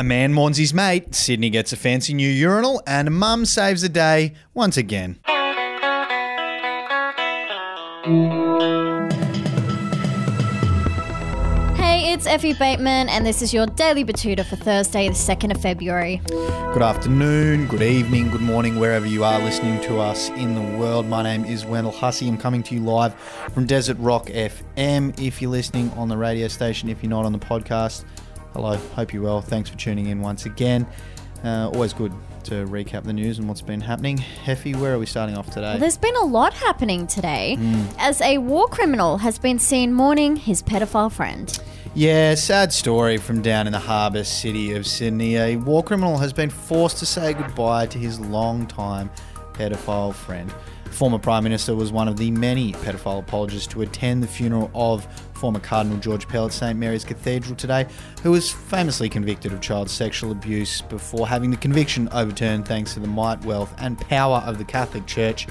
A man mourns his mate, Sydney gets a fancy new urinal, and a mum saves the day once again. Hey, it's Effie Bateman, and this is your Daily Betoota for Thursday, the 2nd of February. Good afternoon, good evening, good morning, wherever you are listening to us in the world. My name is Wendell Hussey. I'm coming to you live from Desert Rock FM. If you're listening on the radio station, if you're not on the podcast, hello, hope you're well. Thanks for tuning in once again. Uh, always good to recap the news and what's been happening. Heffy, where are we starting off today? Well, there's been a lot happening today as a war criminal has been seen mourning his pedophile friend. Yeah, sad story from down in the harbour city of Sydney. A war criminal has been forced to say goodbye to his long-time pedophile friend. Former Prime Minister was one of the many pedophile apologists to attend the funeral of former Cardinal George Pell at St Mary's Cathedral today, who was famously convicted of child sexual abuse before having the conviction overturned thanks to the might, wealth, and power of the Catholic Church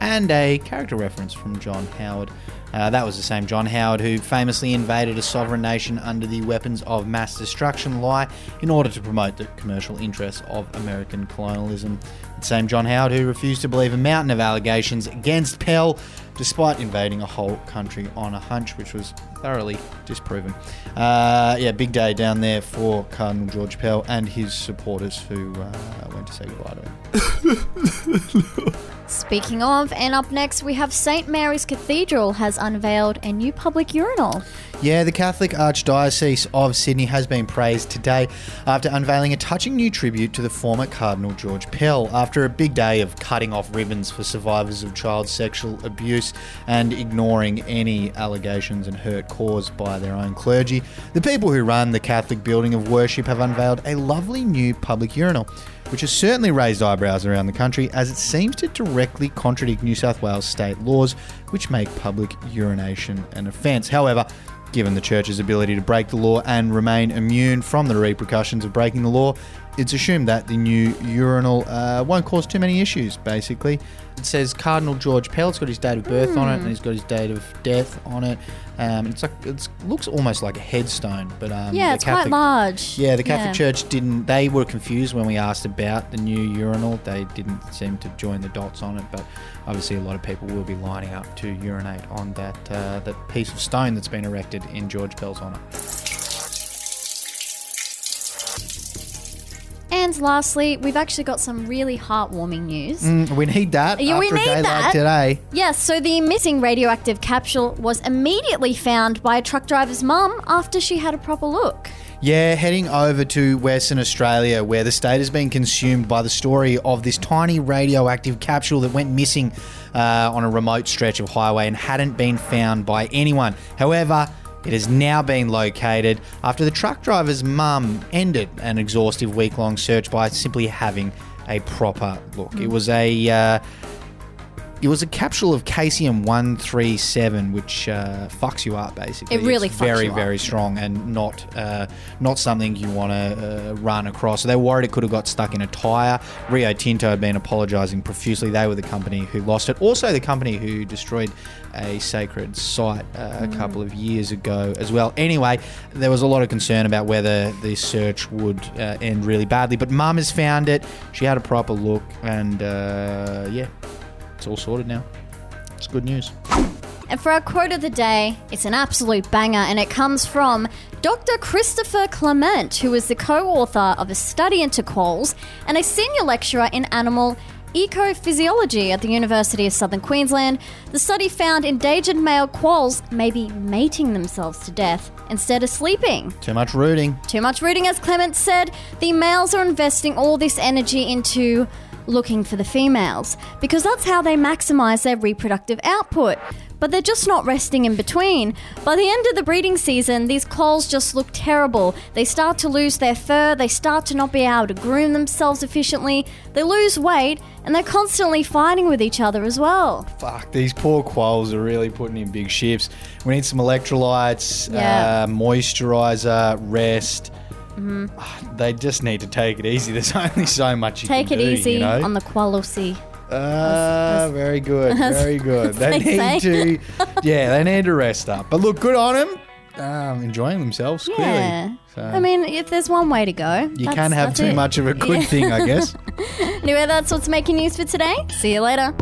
and a character reference from John Howard. Uh, that was the same John Howard who famously invaded a sovereign nation under the weapons of mass destruction lie in order to promote the commercial interests of American colonialism. The same John Howard who refused to believe a mountain of allegations against Pell despite invading a whole country on a hunch, which was thoroughly disproven. Uh, yeah, big day down there for Cardinal George Pell and his supporters who uh, went to say goodbye to him. Speaking of, and up next we have St Mary's Cathedral has unveiled a new public urinal. Yeah, the Catholic Archdiocese of Sydney has been praised today after unveiling a touching new tribute to the former Cardinal George Pell. After a big day of cutting off ribbons for survivors of child sexual abuse and ignoring any allegations and hurt caused by their own clergy, the people who run the Catholic building of worship have unveiled a lovely new public urinal which has certainly raised eyebrows around the country as it seems to directly contradict New South Wales state laws which make public urination an offence. However, given the church's ability to break the law and remain immune from the repercussions of breaking the law, it's assumed that the new urinal uh, won't cause too many issues, basically. It says Cardinal George Pell, it's got his date of birth on it and he's got his date of death on it. Um, it's like it looks almost like a headstone, but um, Yeah, it's quite Catholic- large. yeah, the Catholic Yeah. Church didn't. They were confused when we asked about the new urinal. They didn't seem to join the dots on it, but obviously a lot of people will be lining up to urinate on that uh, that piece of stone that's been erected in George Pell's honour. And lastly, we've actually got some really heartwarming news. Mm, we need that Yeah, we after a need day like today. Yes, so the missing radioactive capsule was immediately found by a truck driver's mum after she had a proper look. Yeah, heading over to Western Australia, where the state has been consumed by the story of this tiny radioactive capsule that went missing uh, on a remote stretch of highway and hadn't been found by anyone. However, it has now been located after the truck driver's mum ended an exhaustive week long search by simply having a proper look. It was a. Uh, it was a capsule of Caesium 137, which uh, fucks you up basically. It really it's fucks very, you up. very strong and not uh, not something you want to uh, run across. So they worried it could have got stuck in a tyre. Rio Tinto had been apologising profusely. They were the company who lost it. Also, the company who destroyed a sacred site uh, a Mm. couple of years ago as well. Anyway, there was a lot of concern about whether the search would uh, end really badly. But Mum has found it. She had a proper look, and uh, yeah, it's all sorted now. It's good news. And for our quote of the day, it's an absolute banger, and it comes from Dr. Christopher Clement, who is the co author of a study into quolls and a senior lecturer in animal ecophysiology at the University of Southern Queensland. The study found endangered male quolls may be mating themselves to death instead of sleeping. Too much rooting. Too much rooting, as Clement said. The males are investing all this energy into looking for the females because that's how they maximize their reproductive output. But they're just not resting in between. By the end of the breeding season, these quolls just look terrible. They start to lose their fur, they start to not be able to groom themselves efficiently, they lose weight, and they're constantly fighting with each other as well. Fuck, these poor quolls are really putting in big shifts. We need some electrolytes, Yeah. uh, moisturizer, rest. Ah, They just need to take it easy. There's only so much you can Take can it do, easy you know? on the quallocy. Ah, as- very good, very good. They need to, yeah, they need to rest up. But look, good on them. um, enjoying themselves. Clearly, Yeah. So I mean, if there's one way to go, you can't have too it. much of a good Yeah. thing, I guess. Anyway, that's what's making news for today. See you later.